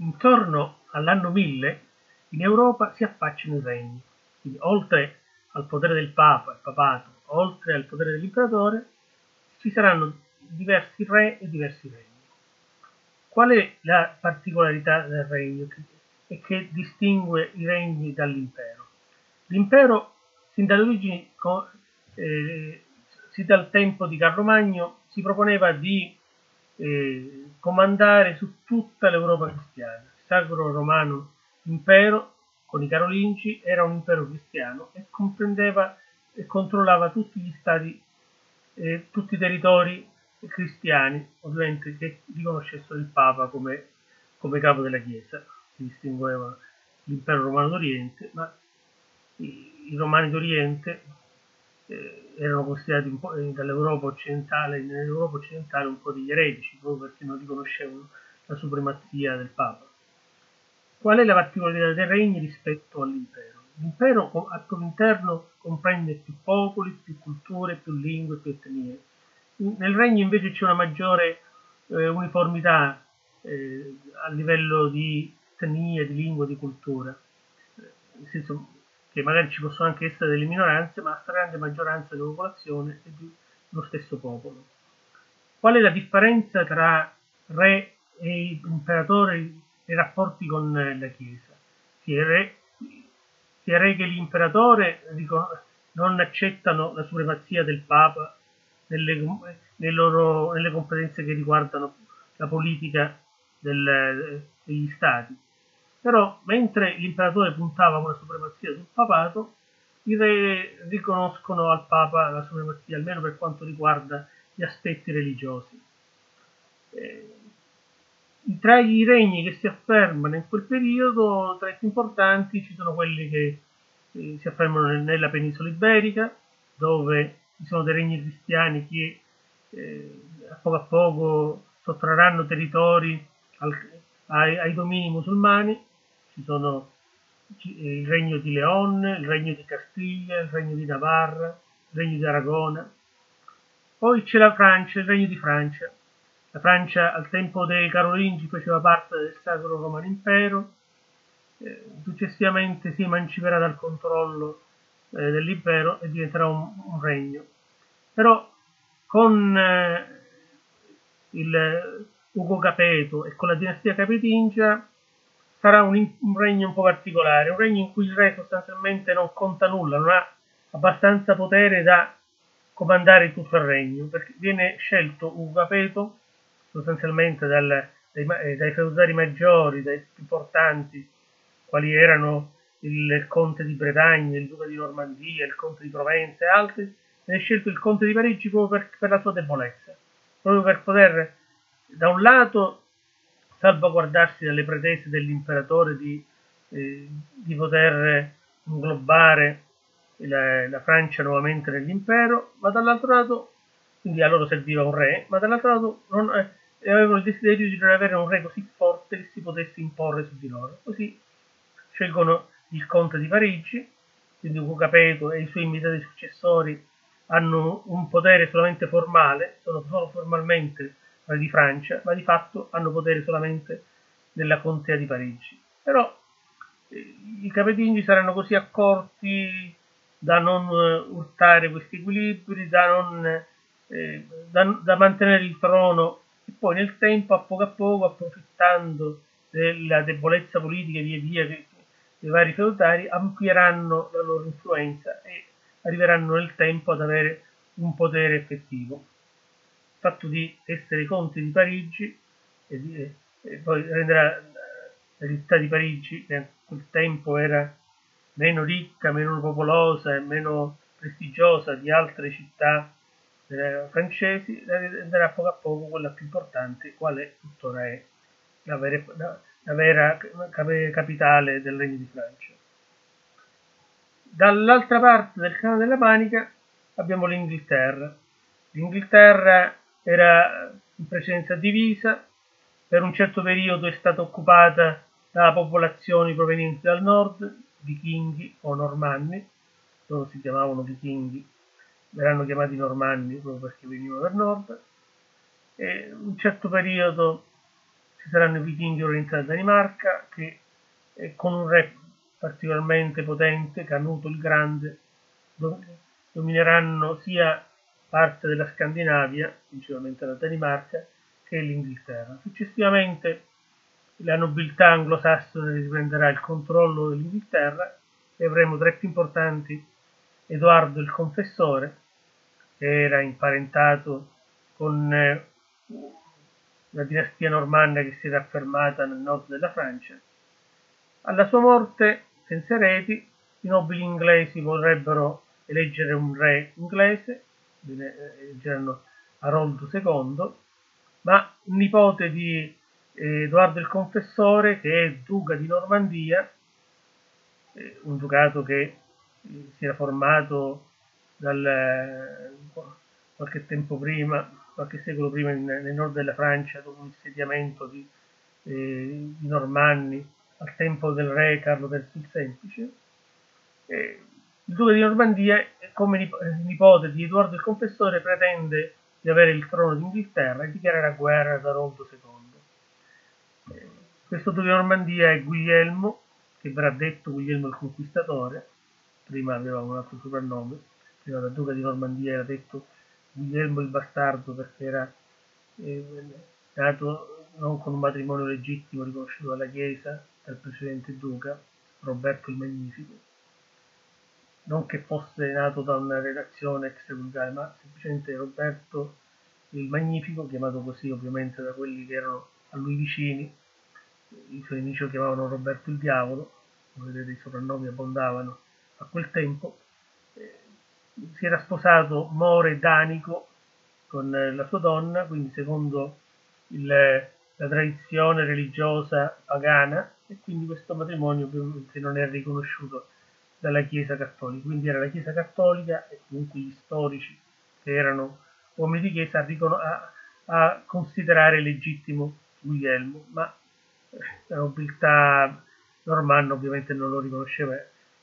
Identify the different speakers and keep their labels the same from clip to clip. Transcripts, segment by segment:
Speaker 1: intorno all'anno 1000 in Europa si affacciano i regni. Quindi oltre al potere del Papa, il papato, oltre al potere dell'imperatore, ci saranno diversi re e diversi regni. Qual è la particolarità del regno e che distingue i regni dall'impero? L'impero, sin dalle eh, sin dal tempo di Carlo Magno, si proponeva di comandare su tutta l'Europa cristiana. Il Sacro Romano Impero, con i Carolingi, era un impero cristiano e comprendeva e controllava tutti gli stati, eh, tutti i territori cristiani, ovviamente che riconoscessero il Papa come, come capo della Chiesa. Si distingueva l'impero romano d'Oriente, ma i, i romani d'Oriente eh, erano considerati eh, dall'Europa occidentale, nell'Europa occidentale un po' degli eretici, proprio perché non riconoscevano la supremazia del Papa. Qual è la particolarità dei regni rispetto all'impero? L'impero al proprio interno comprende più popoli, più culture, più lingue, più etnie. Nel regno invece c'è una maggiore eh, uniformità eh, a livello di etnia, di lingua, di cultura. Nel senso, che magari ci possono anche essere delle minoranze, ma la stragrande maggioranza della popolazione è di lo stesso popolo. Qual è la differenza tra re e imperatore nei rapporti con la Chiesa? Sia, re, sia re che l'imperatore non accettano la supremazia del Papa nelle, nelle, loro, nelle competenze che riguardano la politica del, degli stati però, mentre l'imperatore puntava a una supremazia sul papato, i re riconoscono al papa la supremazia, almeno per quanto riguarda gli aspetti religiosi. Eh, tra i regni che si affermano in quel periodo, tra i più importanti ci sono quelli che eh, si affermano nella penisola iberica, dove ci sono dei regni cristiani che eh, a poco a poco sottrarranno territori al, ai, ai domini musulmani ci sono il regno di Leon, il regno di Castiglia, il regno di Navarra, il regno di Aragona. Poi c'è la Francia, il regno di Francia. La Francia al tempo dei Carolingi faceva parte del Sacro Romano Impero, eh, successivamente si emanciperà dal controllo eh, dell'impero e diventerà un, un regno. Però con eh, il Ugo Capeto e con la dinastia capetingia sarà un, un, regno un po' particolare, un regno in cui il re sostanzialmente non conta nulla, non ha abbastanza potere da comandare tutto il regno, perché viene scelto un capeto sostanzialmente dal, dai, eh, dai, feudali maggiori, dai più importanti, quali erano il conte di Bretagna, il duca di Normandia, il conte di Provenza e altri, viene scelto il conte di Parigi proprio per, per la sua debolezza, proprio per poter da un lato salvaguardarsi dalle pretese dell'imperatore di, eh, di poter inglobare la, la, Francia nuovamente nell'impero, ma dall'altro lato, quindi a loro serviva un re, ma dall'altro lato non, eh, avevano il desiderio di non avere un re così forte che si potesse imporre su di loro. Così scelgono il conte di Parigi, quindi Ugo e i suoi immediati successori hanno un potere solamente formale, sono solo formalmente di Francia, ma di fatto hanno potere solamente nella contea di Parigi. Però eh, i capetinghi saranno così accorti da non eh, urtare questi equilibri, da, non, eh, da, da, mantenere il trono e poi nel tempo, a poco a poco, approfittando della debolezza politica via via che, dei vari feudali, amplieranno la loro influenza e arriveranno nel tempo ad avere un potere effettivo fatto di essere conte di Parigi e, di, e poi renderà la città di Parigi, che a quel tempo era meno ricca, meno popolosa e meno prestigiosa di altre città eh, francesi, renderà poco a poco quella più importante, quale tuttora è la vera, la, la vera capitale del Regno di Francia. Dall'altra parte del canale della Manica abbiamo l'Inghilterra. L'Inghilterra era in presenza divisa, per un certo periodo è stata occupata da popolazioni provenienti dal nord, vichinghi o normanni, loro si chiamavano vichinghi, verranno chiamati normanni proprio perché venivano dal nord, e un certo periodo ci saranno i vichinghi orientali da Danimarca che con un re particolarmente potente, Canuto il Grande, domineranno sia parte della Scandinavia, principalmente la Danimarca, che l'Inghilterra. Successivamente la nobiltà anglosassone riprenderà il controllo dell'Inghilterra e avremo tra i più importanti Edoardo il Confessore, che era imparentato con eh, la dinastia normanna che si era affermata nel nord della Francia. Alla sua morte, senza eredi, i nobili inglesi vorrebbero eleggere un re inglese, eleggeranno Aroldo II, ma nipote di Edoardo il Confessore, che è duca di Normandia, eh, un ducato che eh, si era formato dal, qualche tempo prima, qualche secolo prima nel nord della Francia, dopo l'insediamento di, eh, di Normanni al tempo del re Carlo III il Semplice. Eh, il duca di Normandia, come nipote di Edoardo il Confessore, pretende di avere il trono d'Inghilterra e dichiarerà guerra ad Aroldo II. Eh, questo di Normandia è Guglielmo, che verrà detto Guglielmo il Conquistatore, prima aveva un altro soprannome, prima da duca di Normandia era detto Guglielmo il Bastardo perché era eh, nato non con un matrimonio legittimo riconosciuto dalla Chiesa dal precedente duca, Roberto il Magnifico non che fosse nato da una relazione extraconiugale, ma semplicemente Roberto il Magnifico, chiamato così ovviamente da quelli che erano a lui vicini, i suoi nemici lo chiamavano Roberto il Diavolo, come vedete i soprannomi abbondavano a quel tempo, eh, si era sposato More Danico con la sua donna, quindi secondo il, la tradizione religiosa pagana, e quindi questo matrimonio ovviamente non è riconosciuto dalla Chiesa Cattolica, quindi era la Chiesa Cattolica e comunque gli storici che erano uomini di Chiesa a, a considerare legittimo Guglielmo, ma la nobiltà normanna ovviamente non lo riconosceva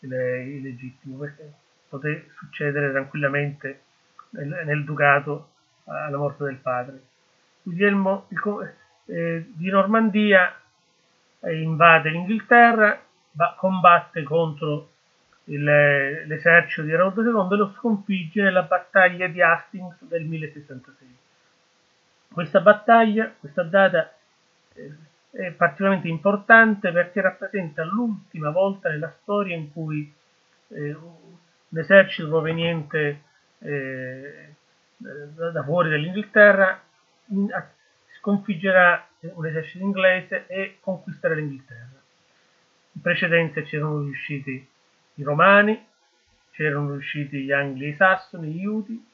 Speaker 1: illegittimo, perché poté succedere tranquillamente nel, nel, ducato alla morte del padre. Guglielmo eh, di Normandia eh, invade l'Inghilterra, va, combatte contro l'esercito di Erode II e lo sconfigge nella battaglia di Hastings del 1066. Questa battaglia, questa data eh, è particolarmente importante perché rappresenta l'ultima volta nella storia in cui eh, un esercito proveniente eh, da fuori dell'Inghilterra sconfiggerà un esercito inglese e conquisterà l'Inghilterra. In precedenza ci erano riusciti i Romani, c'erano riusciti gli Angli e i Sassoni, gli Iuti,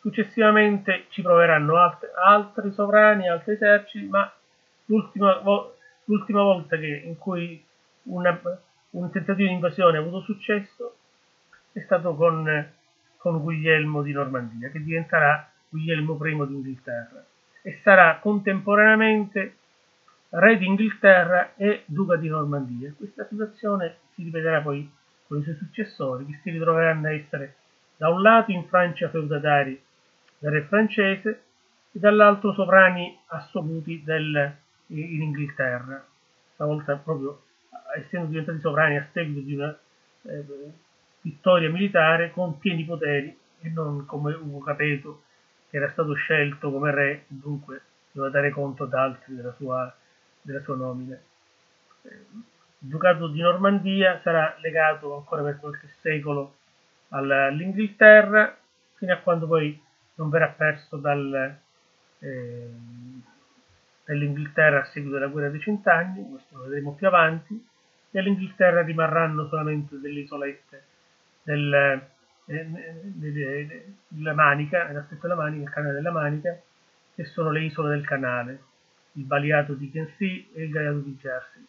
Speaker 1: successivamente ci proveranno alt- altri sovrani, altri eserciti, ma l'ultima, vo- l'ultima volta che, in cui una, un tentativo di invasione ha avuto successo è stato con, con Guglielmo di Normandia, che diventerà Guglielmo I d'Inghilterra e sarà contemporaneamente re d'Inghilterra e duca di Normandia. Questa situazione si ripeterà poi con i suoi successori che si ritroveranno a essere da un lato in Francia feudatari del re francese e dall'altro sovrani assoluti del, in Inghilterra, stavolta proprio essendo diventati sovrani a seguito di una eh, vittoria militare con pieni poteri e non come Ugo Capeto che era stato scelto come re dunque doveva dare conto ad altri della sua, della sua nomina. Il Ducato di Normandia sarà legato ancora per qualche secolo all'Inghilterra, fino a quando poi non verrà perso dal, eh, dall'Inghilterra a seguito della guerra dei cent'anni, questo lo vedremo più avanti, e all'Inghilterra rimarranno solamente delle isolette del, eh, della Manica, stessa della Manica, il canale della Manica, che sono le isole del canale, il Baliato di Kensey e il Gaiato di Jersey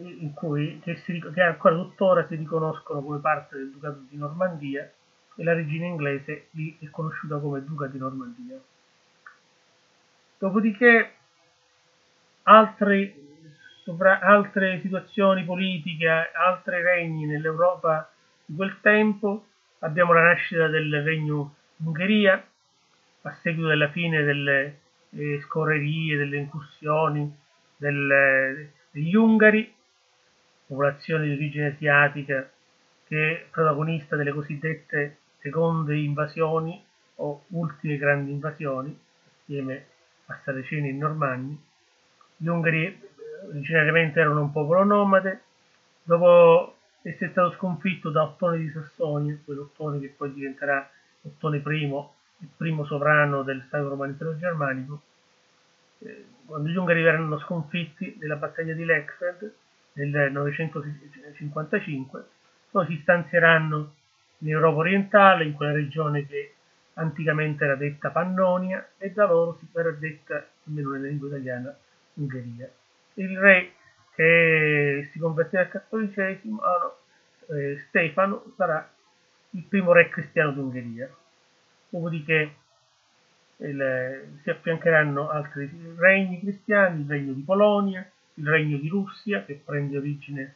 Speaker 1: in cui, che, si, che ancora tuttora si riconoscono come parte del Ducato di Normandia e la regina inglese lì è conosciuta come Duca di Normandia. Dopodiché altri, sopra, altre situazioni politiche, altri regni nell'Europa di quel tempo, abbiamo la nascita del regno Ungheria a seguito della fine delle, eh, scorrerie, delle incursioni del, degli Ungari, popolazione di origine asiatica che è protagonista delle cosiddette seconde invasioni o ultime grandi invasioni, assieme a Saraceni e Normanni. Gli Ungari originariamente erano un popolo nomade, dopo essere stato sconfitto da Ottone di Sassonia, quell'Ottone che poi diventerà Ottone I, il primo sovrano del Stato Romano Germanico, eh, quando gli Ungari verranno sconfitti nella battaglia di Lechfeld nel 955, poi si stanzieranno in Europa orientale, in quella regione che anticamente era detta Pannonia, e da loro si verrà detta, almeno nella lingua italiana, Ungheria. Il re che si convertirà al cattolicesimo, ah no, eh, Stefano, sarà il primo re cristiano d'Ungheria. Dopodiché il, si affiancheranno altri regni cristiani, il regno di Polonia, il regno di Russia, che prende origine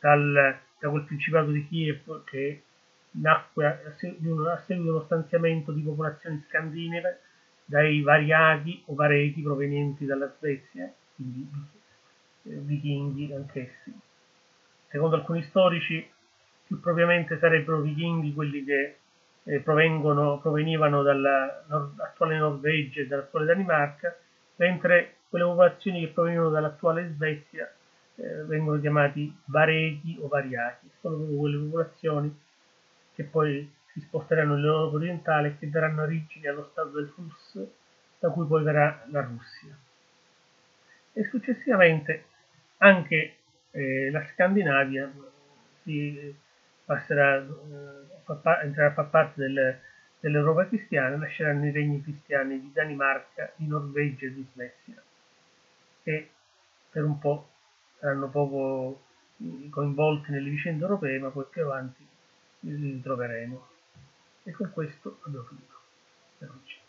Speaker 1: dal, da quel principato di Kiev che nacque a seguito dello stanziamento di popolazioni scandinave dai variaghi o vareghi provenienti dalla Svezia, quindi eh, vichinghi anch'essi. Secondo alcuni storici, più propriamente sarebbero vichinghi quelli che eh, provenivano dall'attuale Norvegia e dall'attuale Danimarca, mentre quelle popolazioni che provenivano dall'attuale Svezia eh, vengono chiamati vareghi o variati, sono proprio quelle popolazioni che poi si sposteranno nell'Europa orientale e che daranno origine allo stato del Rus, da cui poi verrà la Russia. E successivamente anche eh, la Scandinavia si passerà, eh, entrerà a far parte del, dell'Europa cristiana, nasceranno i regni cristiani di Danimarca, di Norvegia e di Svezia, che per un po' saranno poco coinvolti nelle vicende europee, ma poi più avanti li ritroveremo. E con questo abbiamo finito per oggi.